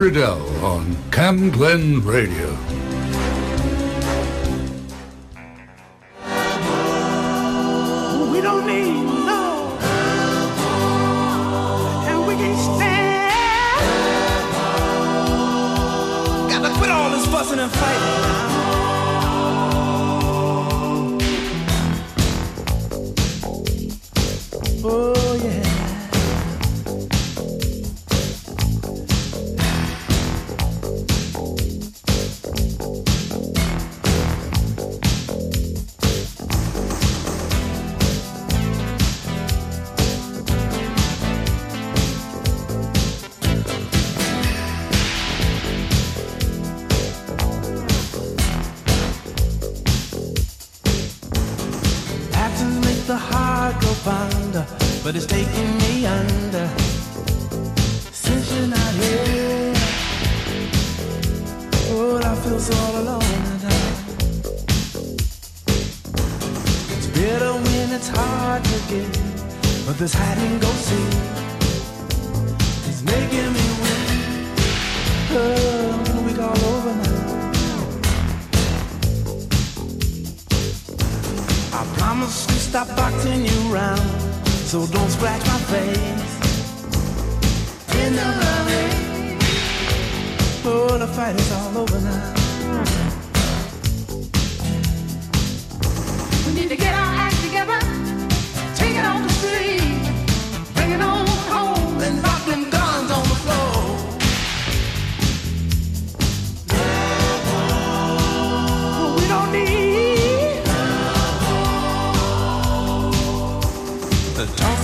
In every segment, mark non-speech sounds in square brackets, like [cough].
Riddell on Camglen Radio. The talks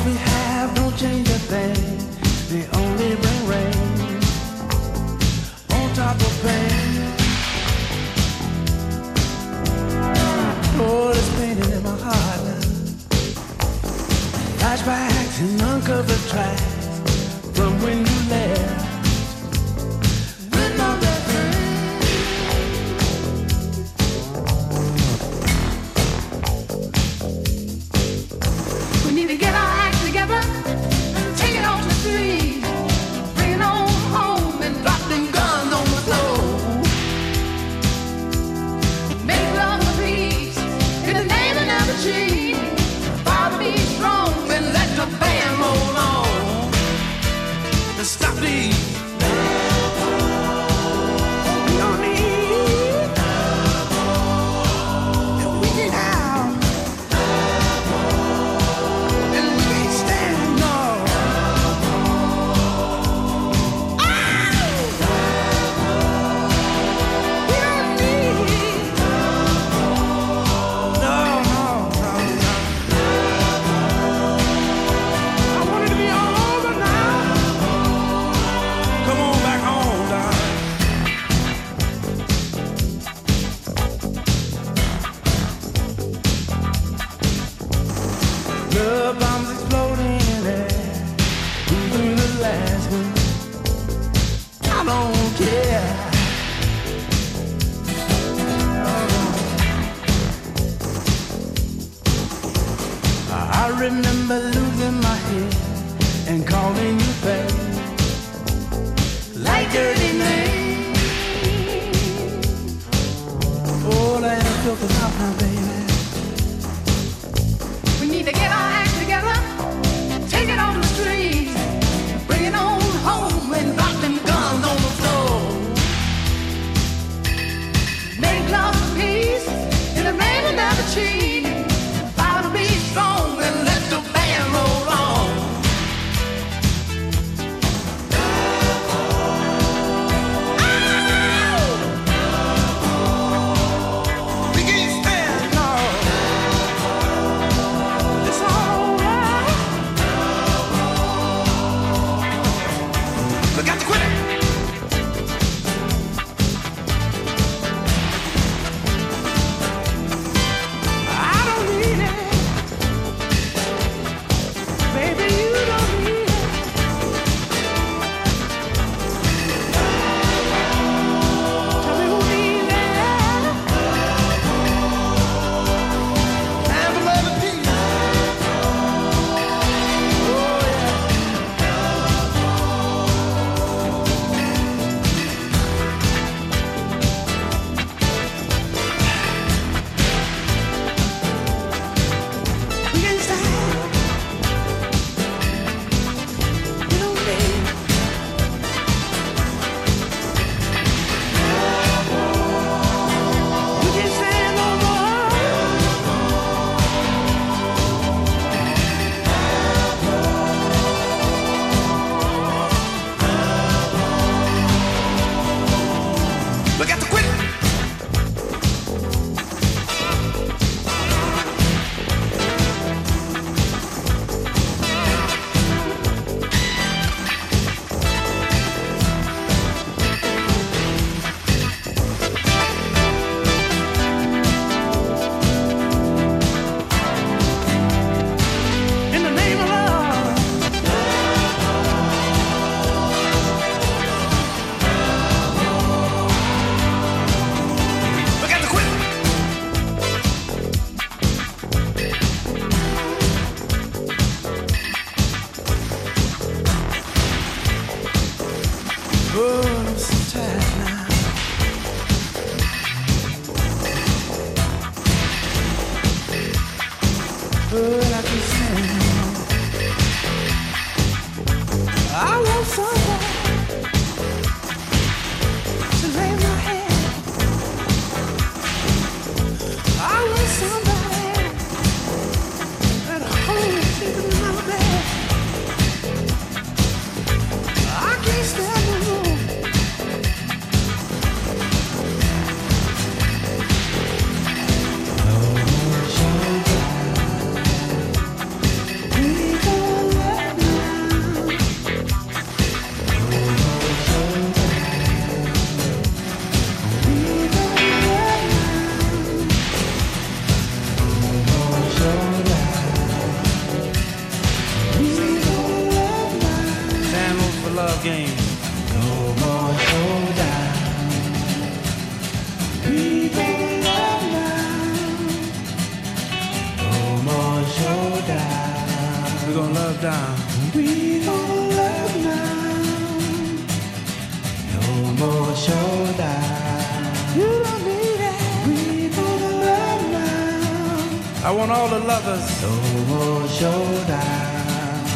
No more showdown. You don't need it. We gon' love now. I want all the lovers. No more showdown.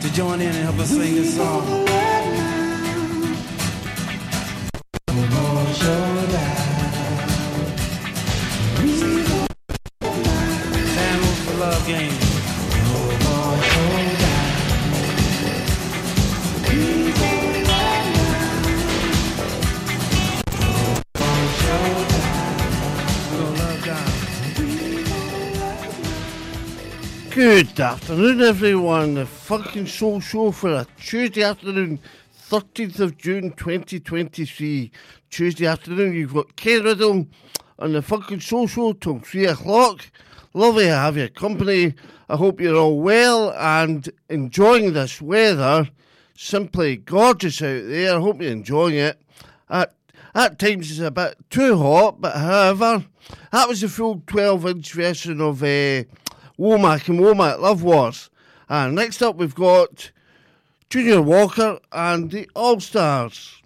To join in and help us sing this song. Good afternoon, everyone. The funk and soul show for a Tuesday afternoon, 13th of June 2023. Tuesday afternoon, you've got Ken Riddell on the funk and soul show till 3 o'clock. Lovely to have your company. I hope you're all well and enjoying this weather. Simply gorgeous out there. I hope you're enjoying it. At, at times it's a bit too hot, but however, that was the full 12 inch version of uh, Womack and Womack Love Wars. And next up, we've got Junior Walker and the All Stars.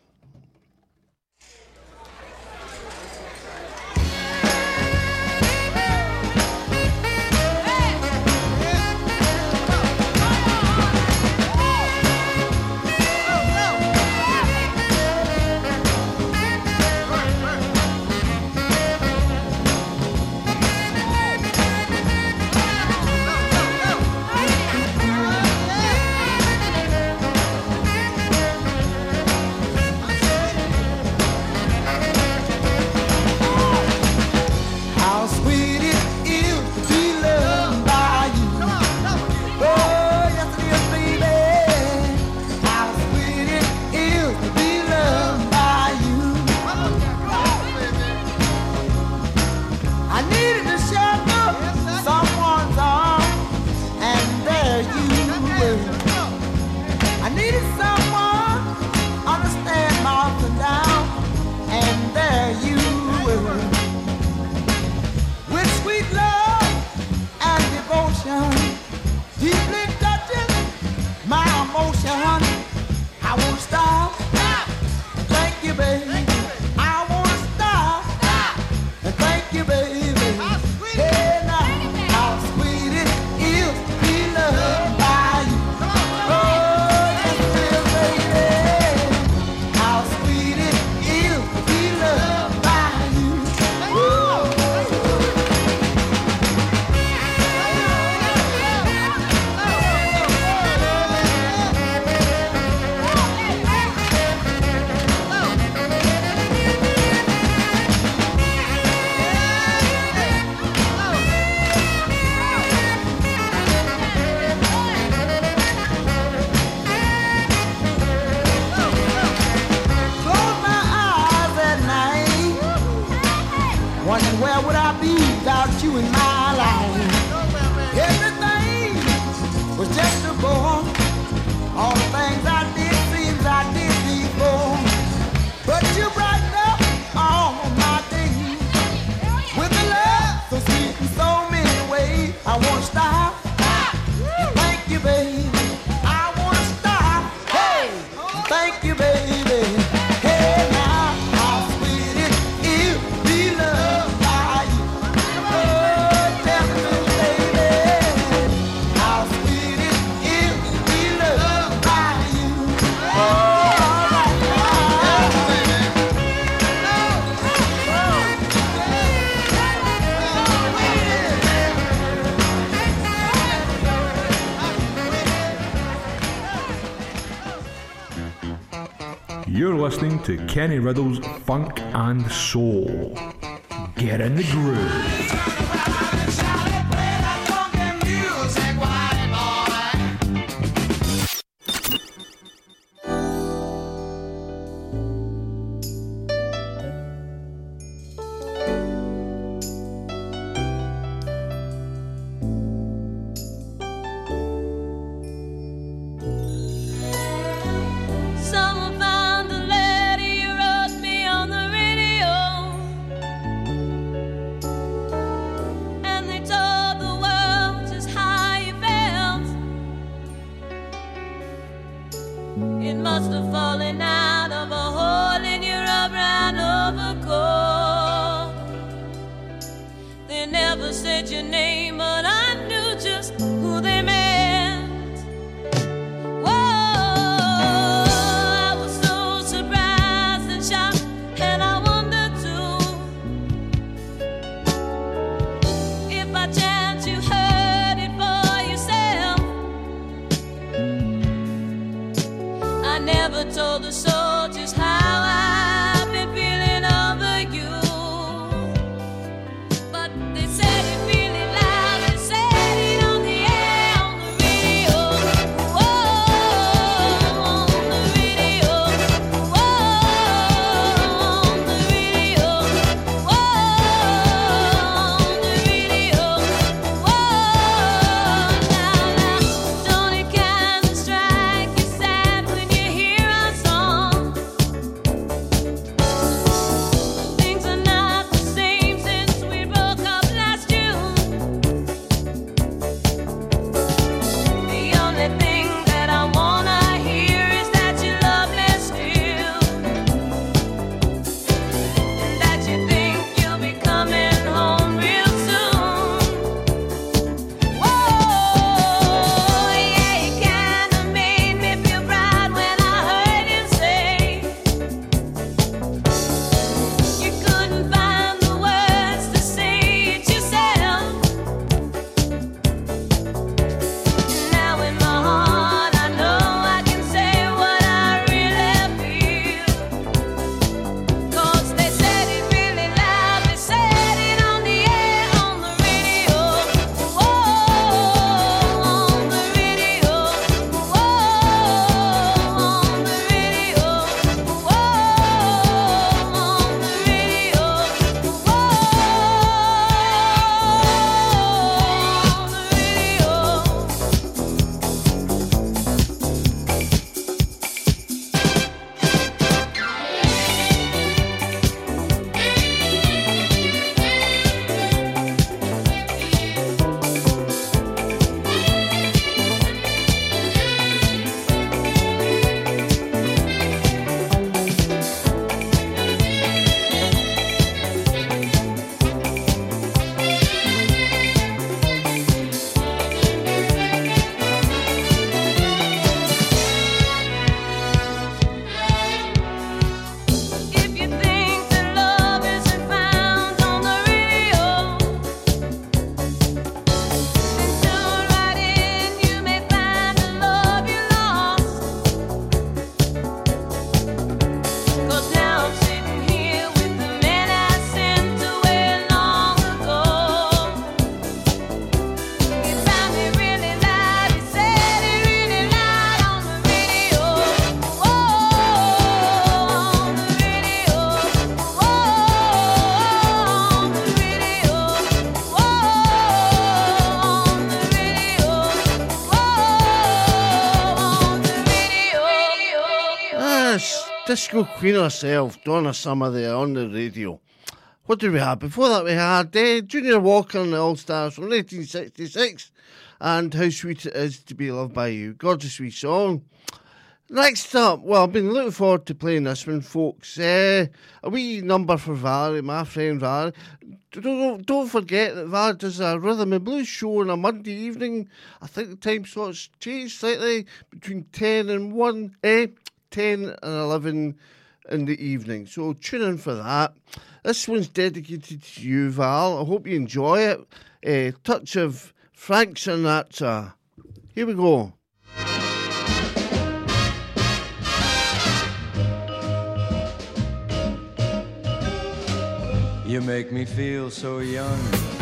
to Kenny Riddell's Funk and Soul. Get in the groove. Disco Queen herself, Donna Summer, there on the radio. What did we have? Before that, we had uh, Junior Walker and the All Stars from 1966 and How Sweet It Is to Be Loved by You. Gorgeous wee song. Next up, well, I've been looking forward to playing this one, folks. Uh, a wee number for Valerie, my friend Valerie. Don't, don't forget that Valerie does a rhythm and blues show on a Monday evening. I think the time slot's changed slightly between 10 and 1. Eh? 10 and 11 in the evening. So tune in for that. This one's dedicated to you, Val. I hope you enjoy it. A touch of Frank Sinatra. Here we go. You make me feel so young.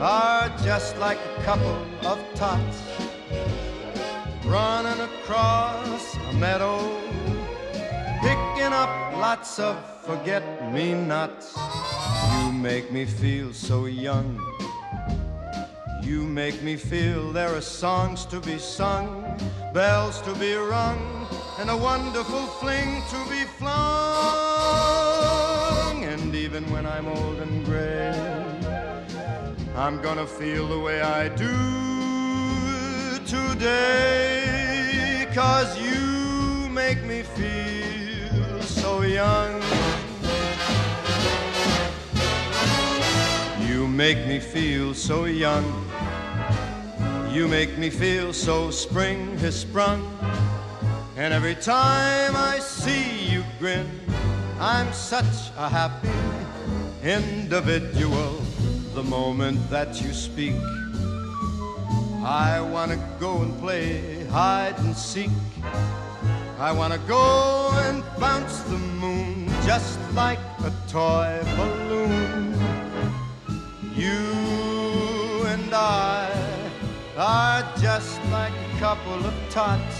are just like a couple of tots running across a meadow, picking up lots of forget me nots. You make me feel so young. You make me feel there are songs to be sung, bells to be rung, and a wonderful fling to be flung. And even when I'm old and gray, I'm gonna feel the way I do today. Cause you make me feel so young. You make me feel so young. You make me feel so spring has sprung. And every time I see you grin, I'm such a happy individual. The moment that you speak, I wanna go and play hide and seek. I wanna go and bounce the moon just like a toy balloon. You and I are just like a couple of tots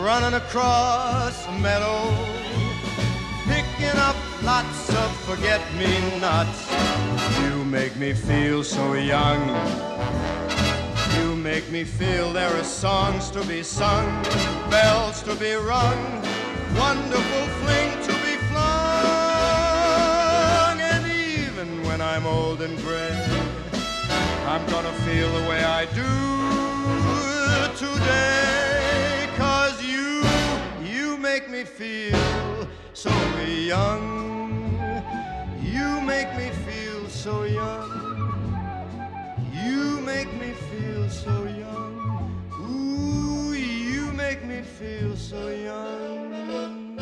running across a meadow, picking up lots of forget me nots. You make me feel so young. You make me feel there are songs to be sung, bells to be rung, wonderful fling to be flung. And even when I'm old and gray, I'm gonna feel the way I do today. Cause you, you make me feel so young. You make me feel so young. You make me feel so young. Ooh, you make me feel so young.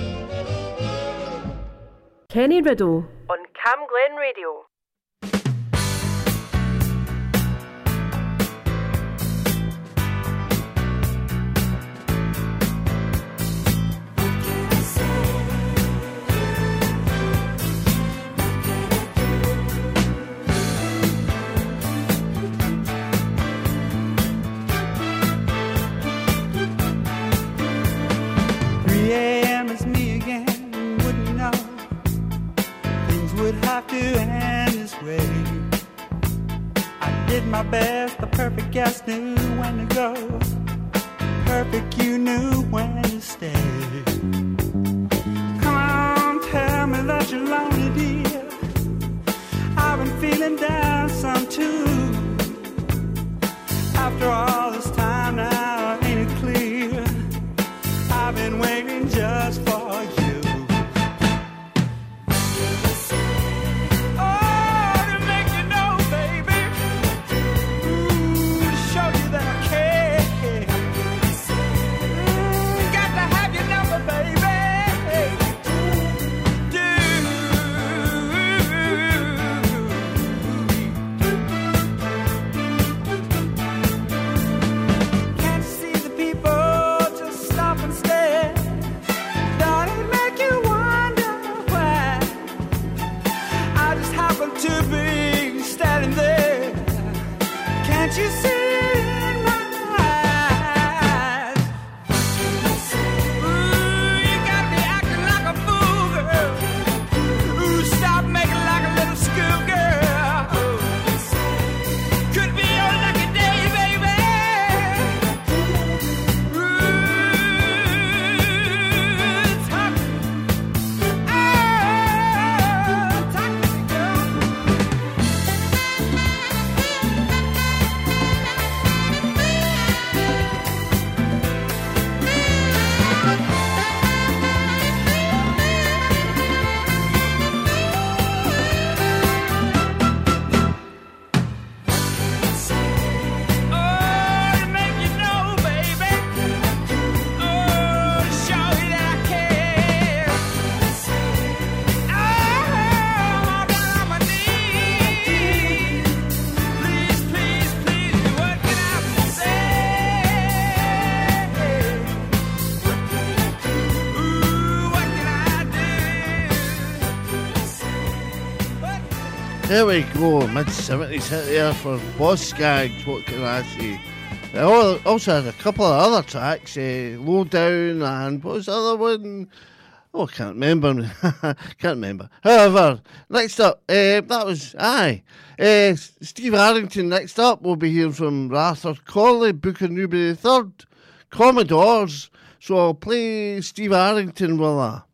Kenny Riddell. on Camglen Radio. To end this way? I did my best. The perfect guest knew when to go. Perfect, you knew when to stay. Come on, tell me that you're lonely, dear. I've been feeling down some too. After all this time now, ain't it clear? I've been waiting just for There we go, mid 70s hit there for Boz Scaggs, what can I say? Also had a couple of other tracks, uh, Low Down and what was the other one? Oh, I can't remember. [laughs] can't remember. However, next up, uh, that was, aye. Uh, Steve Arrington next up. We'll be hearing from Rather Corley, Booker Newberry III, Commodores. So I'll play Steve Arrington with her.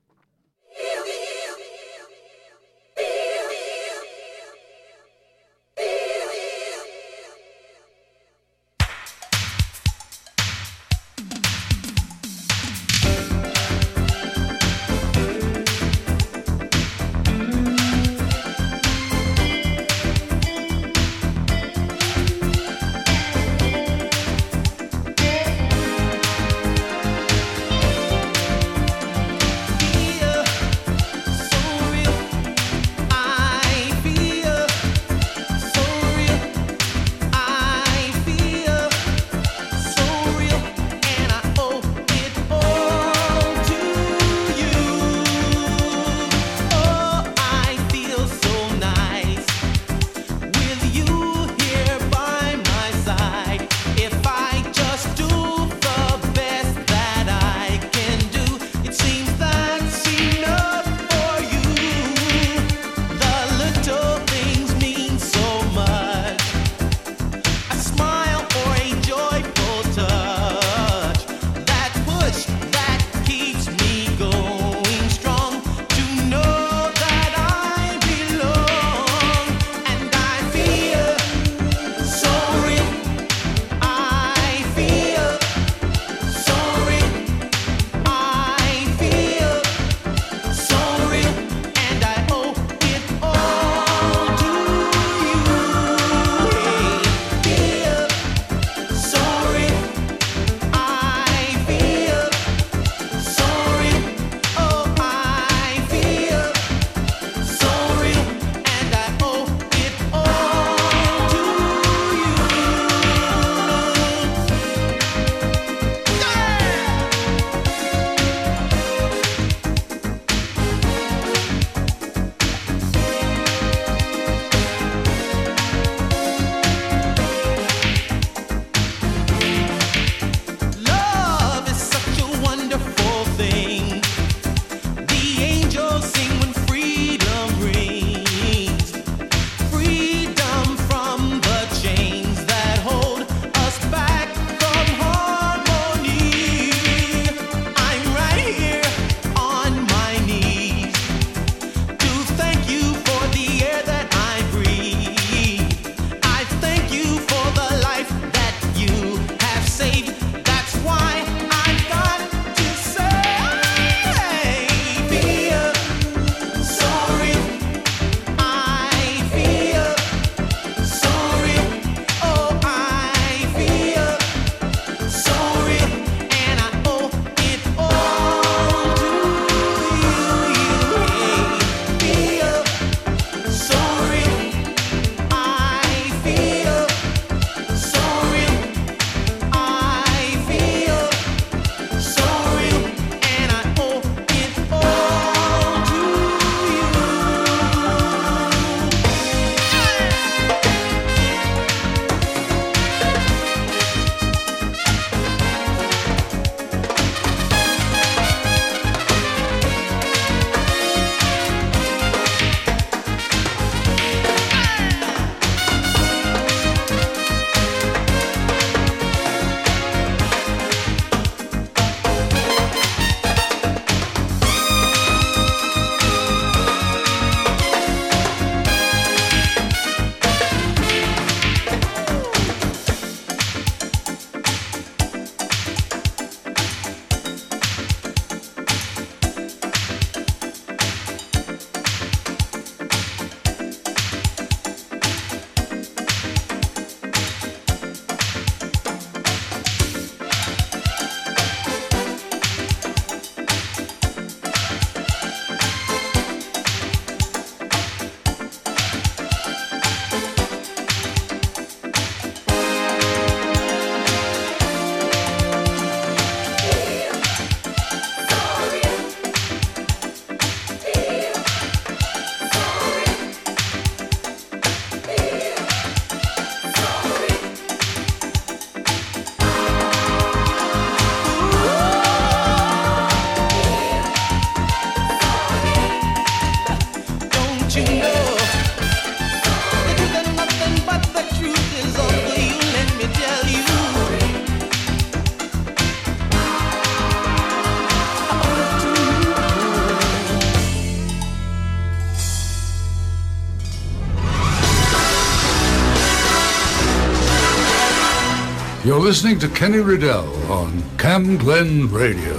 listening to Kenny Riddell on Camglen Radio.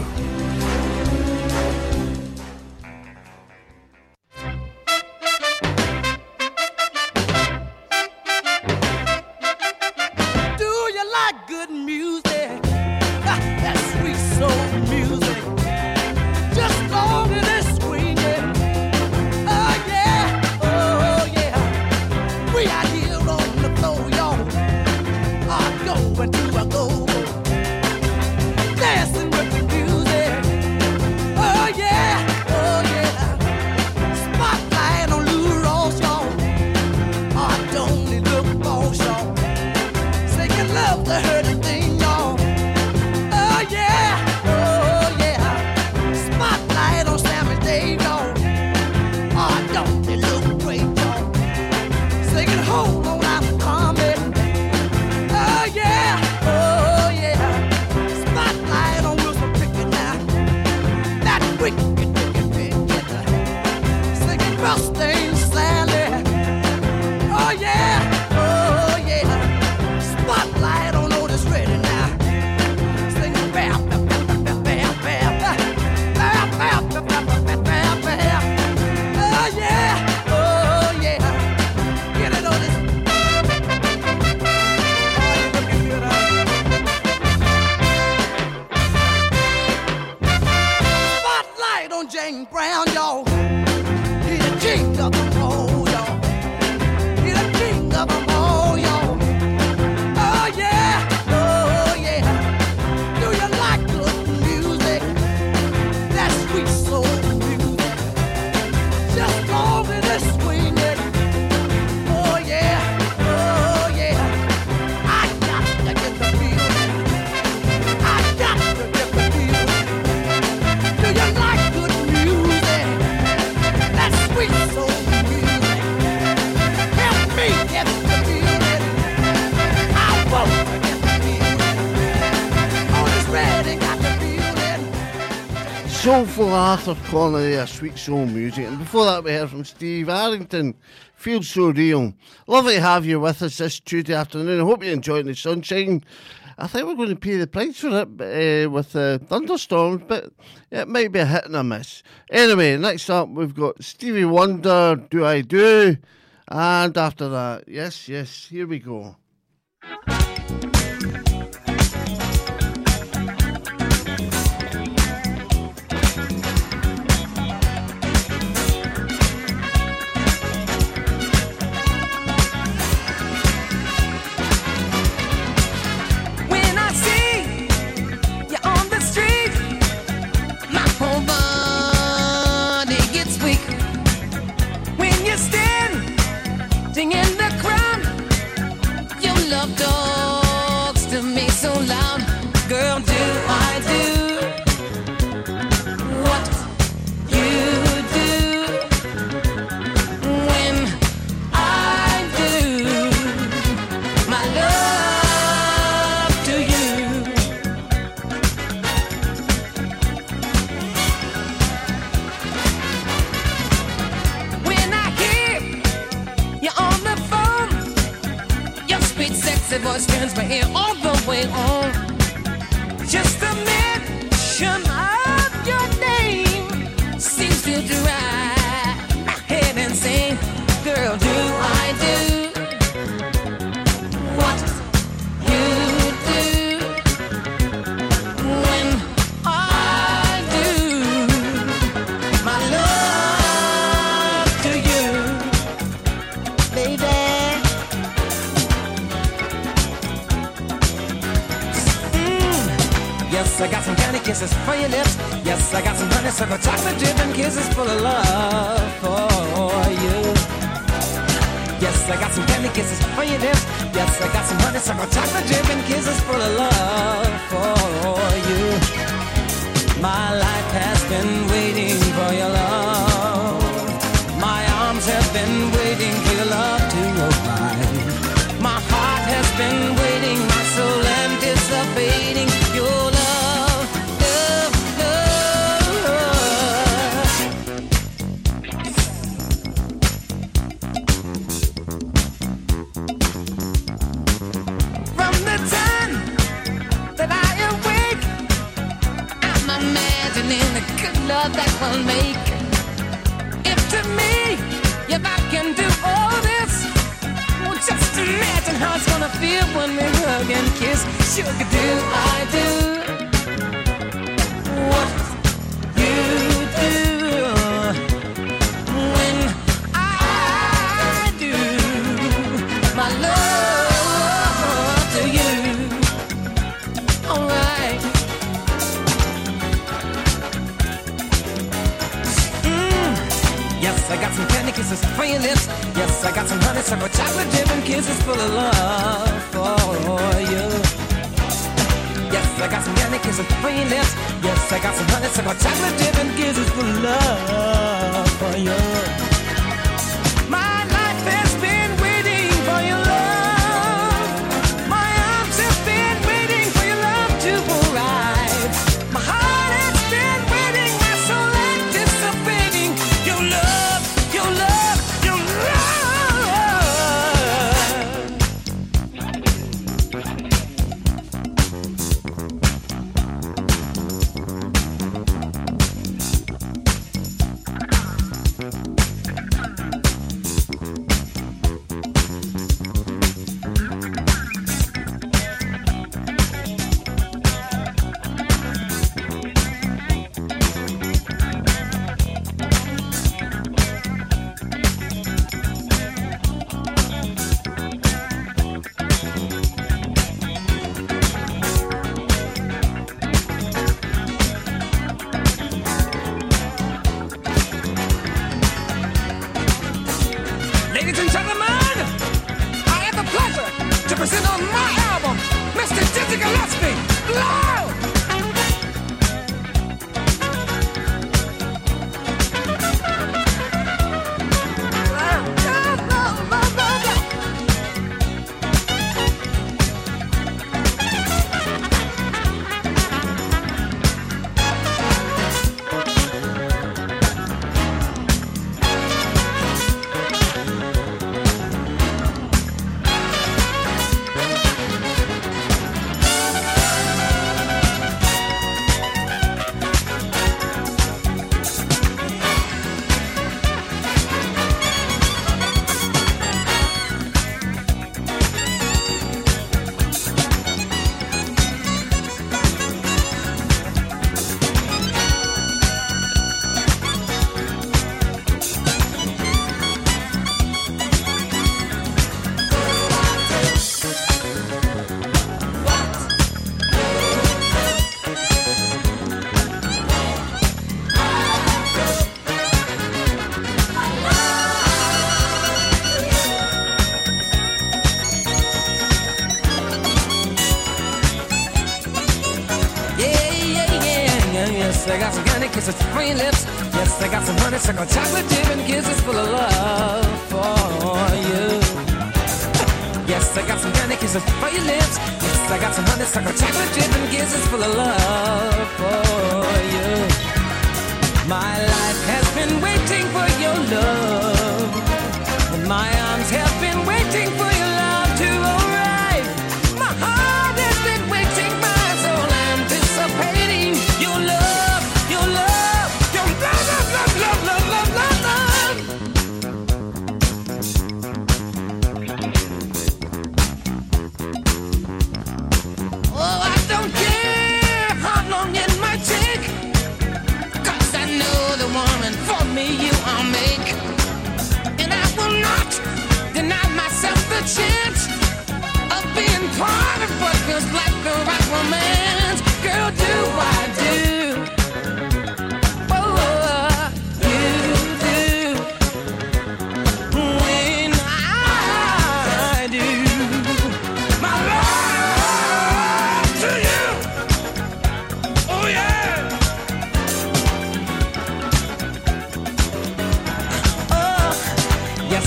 soulful Arthur Conley, a sweet soul music. And before that, we heard from Steve Arrington. Feels so real. Lovely to have you with us this Tuesday afternoon. I hope you're enjoying the sunshine. I think we're going to pay the price for it uh, with uh, thunderstorms, but it might be a hit and a miss. Anyway, next up we've got Stevie Wonder, Do I Do? And after that, yes, yes, here we go. way on. honeysuckle, chocolate drip, and kisses full of love for you. Yes, I got some candy kisses for your lips. Yes, I got some honeysuckle, chocolate drip, and kisses full of love.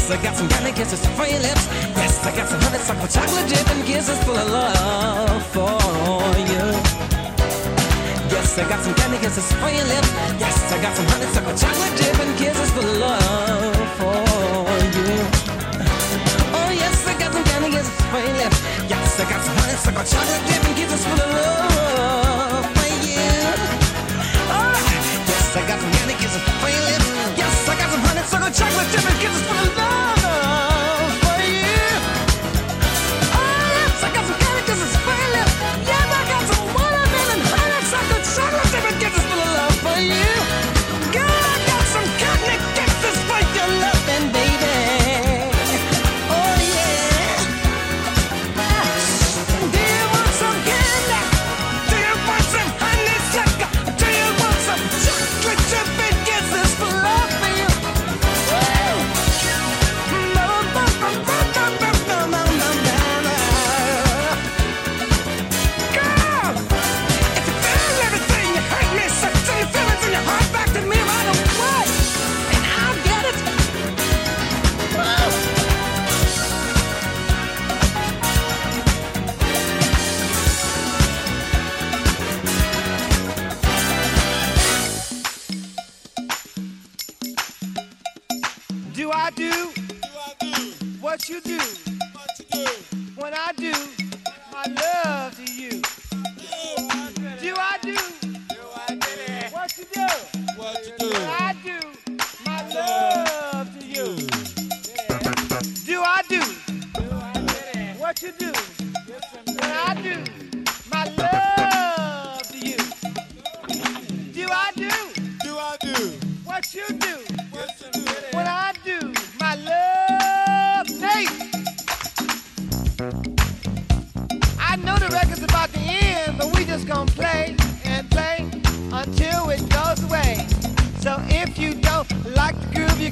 Yes, I got some candy kisses for your lips. Yes, I got some honeysuckle chocolate dip and kisses full of love for you. Yes, I got some candy kisses for your lips. Yes, I got some honeysuckle chocolate dip and kisses full of love for you. Oh yes, I got some candy kisses for your lips. Yes, I got some honeysuckle chocolate dip and kisses full of love for you. Oh yes, I got some candy kisses for your lips. Yes, I got some honeysuckle chocolate dip and kisses full of love.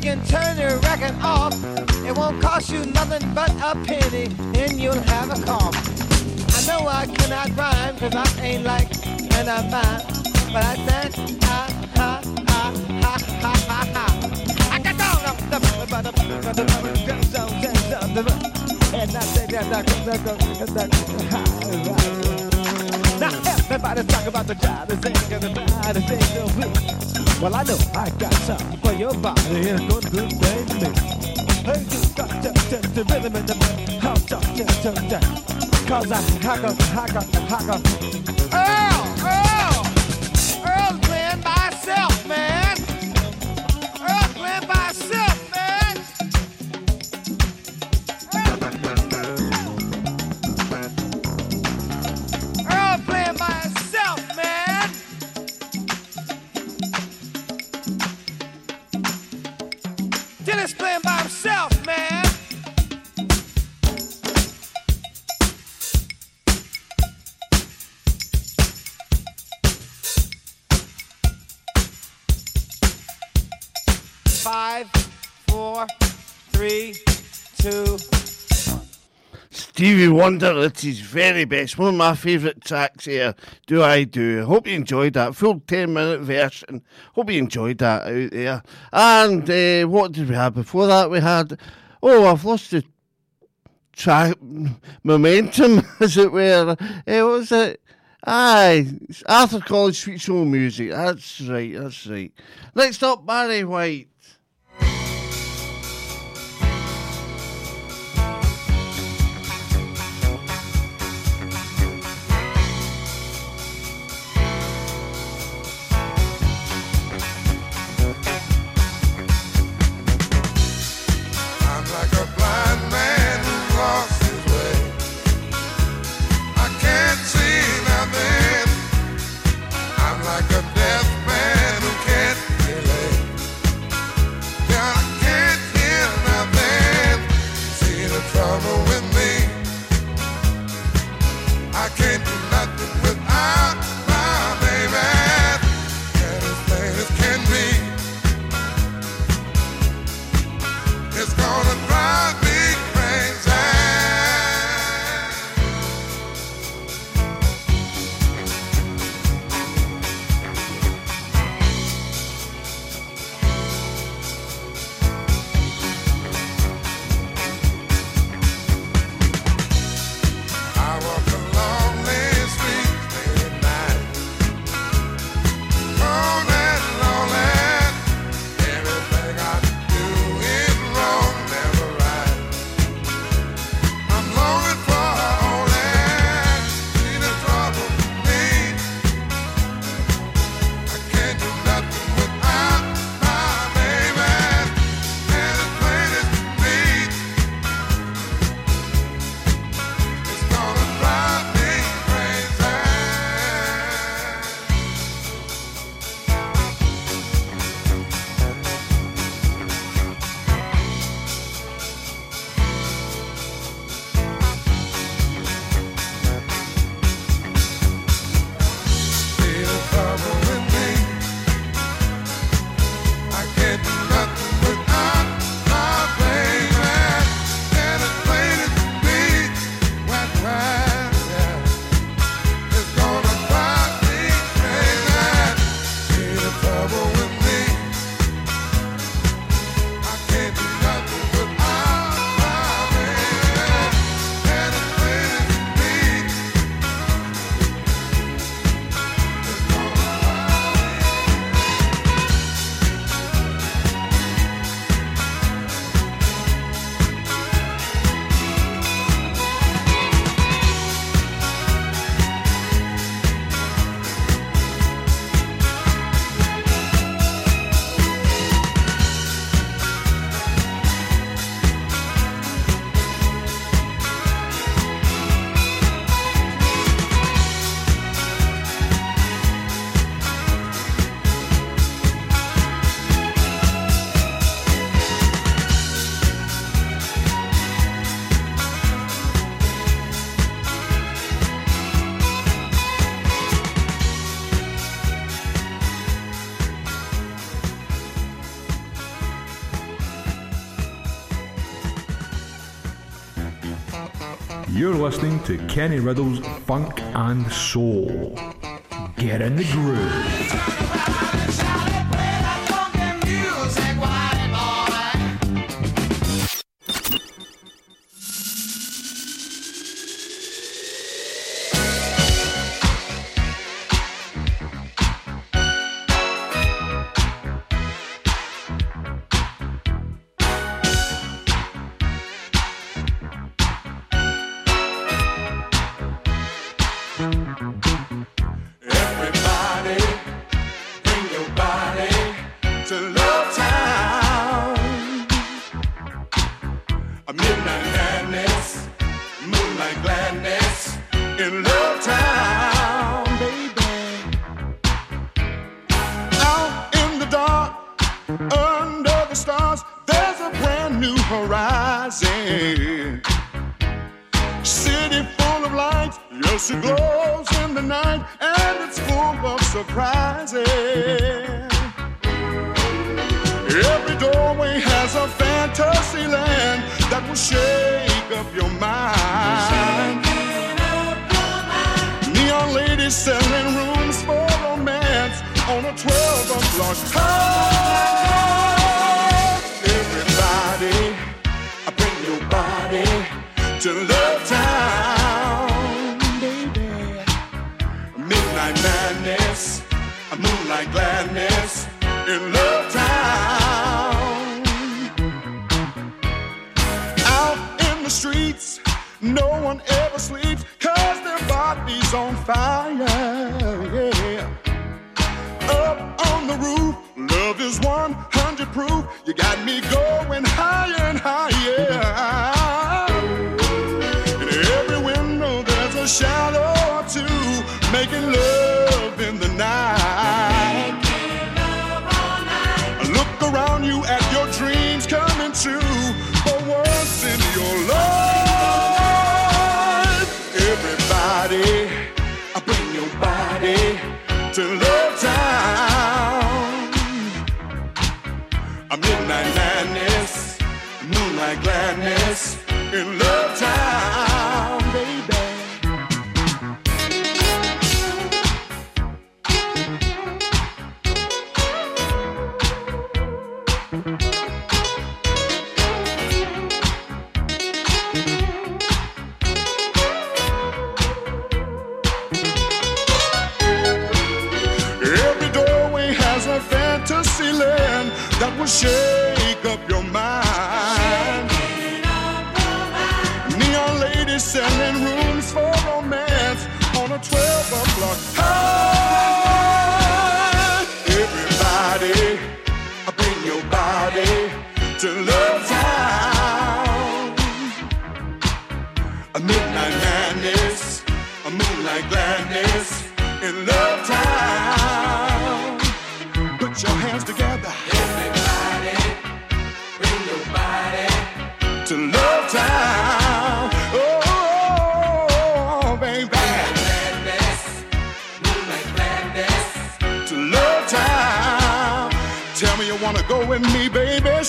Can turn the record off. It won't cost you nothing but a penny, and you'll have a cough. I know I cannot rhyme, cause I ain't like an man. But I said, ha, ha, ha, ha, ha, ha, ha. I got down, and I said, now everybody talk about the job, they think the week. Well, I know I got something for your body, and do things to me. Hey, you got to, the rhythm in the how to, to, to. Cause I, I got, I got, I got. Wonder at his very best. One of my favourite tracks here. Do I do? Hope you enjoyed that full ten minute version. Hope you enjoyed that out there. And uh, what did we have before that? We had oh, I've lost the track momentum, [laughs] as it were. Uh, what was it? Aye, Arthur Conley Sweet Soul Music. That's right. That's right. Next up, Barry White. listening to Kenny Riddell's Funk and Soul. Get in the groove. can look.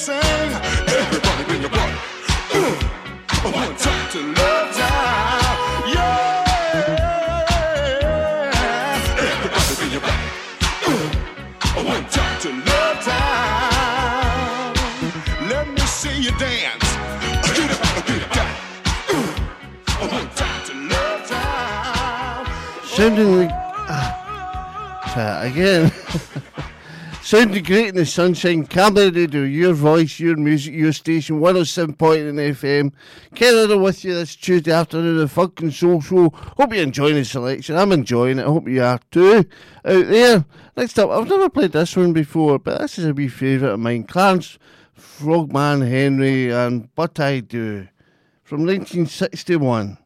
sing. Everybody bring your body. Uh, one time to love time. Yeah. Everybody bring your body. Uh, uh one time to love time. Let me see you dance. Do the do the time. One time to love time. Shame didn't. Uh, again. [laughs] Sounding great in the sunshine, Camglen Radio, your voice, your music, your station, 107.9 FM. Canada with you this Tuesday afternoon, the funk and soul show. Hope you're enjoying the selection. I'm enjoying it. I hope you are too out there. Next up, I've never played this one before, but this is a wee favourite of mine. Clarence Frogman Henry and But I Do from 1961.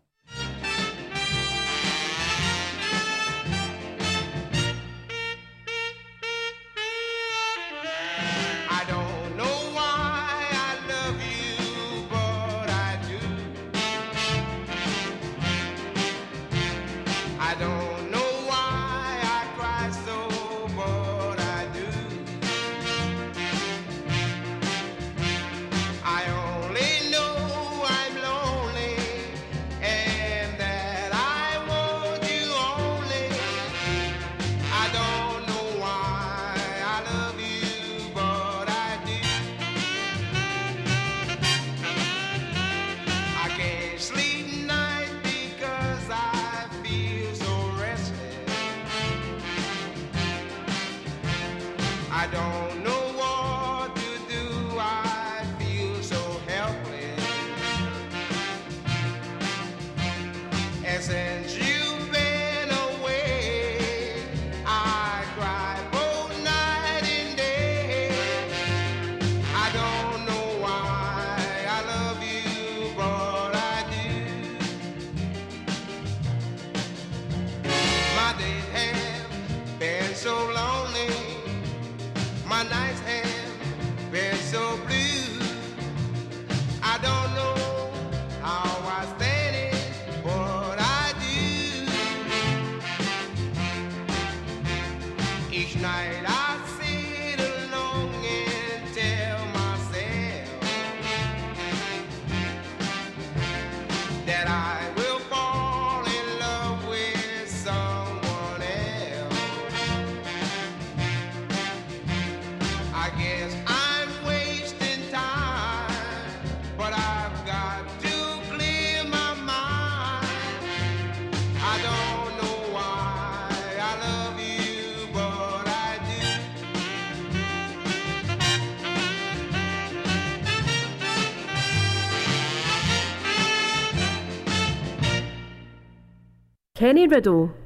Kenny Riddell.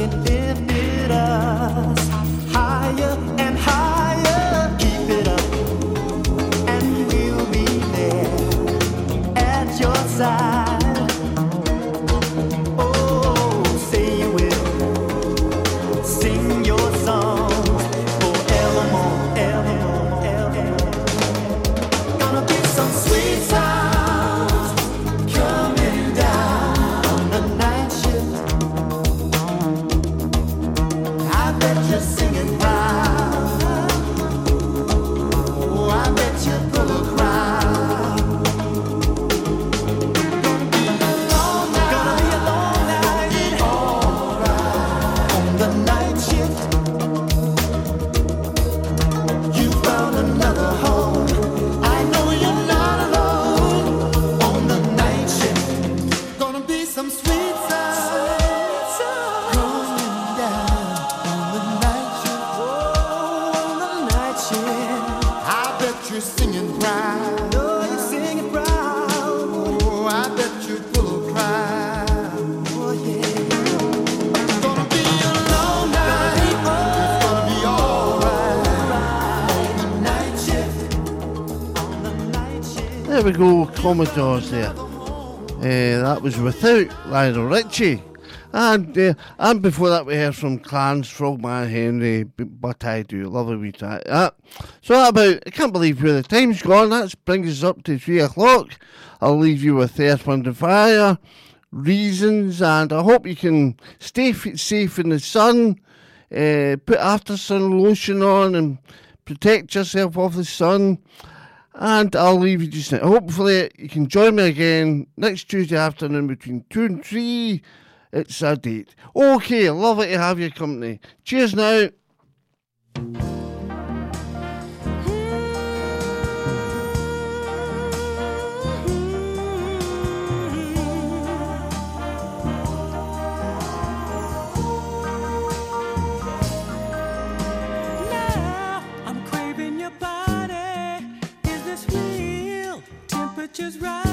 It lifted us higher. Go, Commodores there. Uh, that was without Lionel Richie. And uh, and before that, we heard from Clarence, Frogman Henry, But I Do. Lovely wee track. Uh, so, that about, I can't believe where the time's gone. That brings us up to three o'clock. I'll leave you with Earth, Wind and Fire, Reasons, and I hope you can stay f- safe in the sun, uh, put after sun lotion on, and protect yourself off the sun. And I'll leave you just now. Hopefully, you can join me again next Tuesday afternoon between 2 and 3. It's a date. Okay, lovely to have your company. Cheers now. Now Temperatures rising.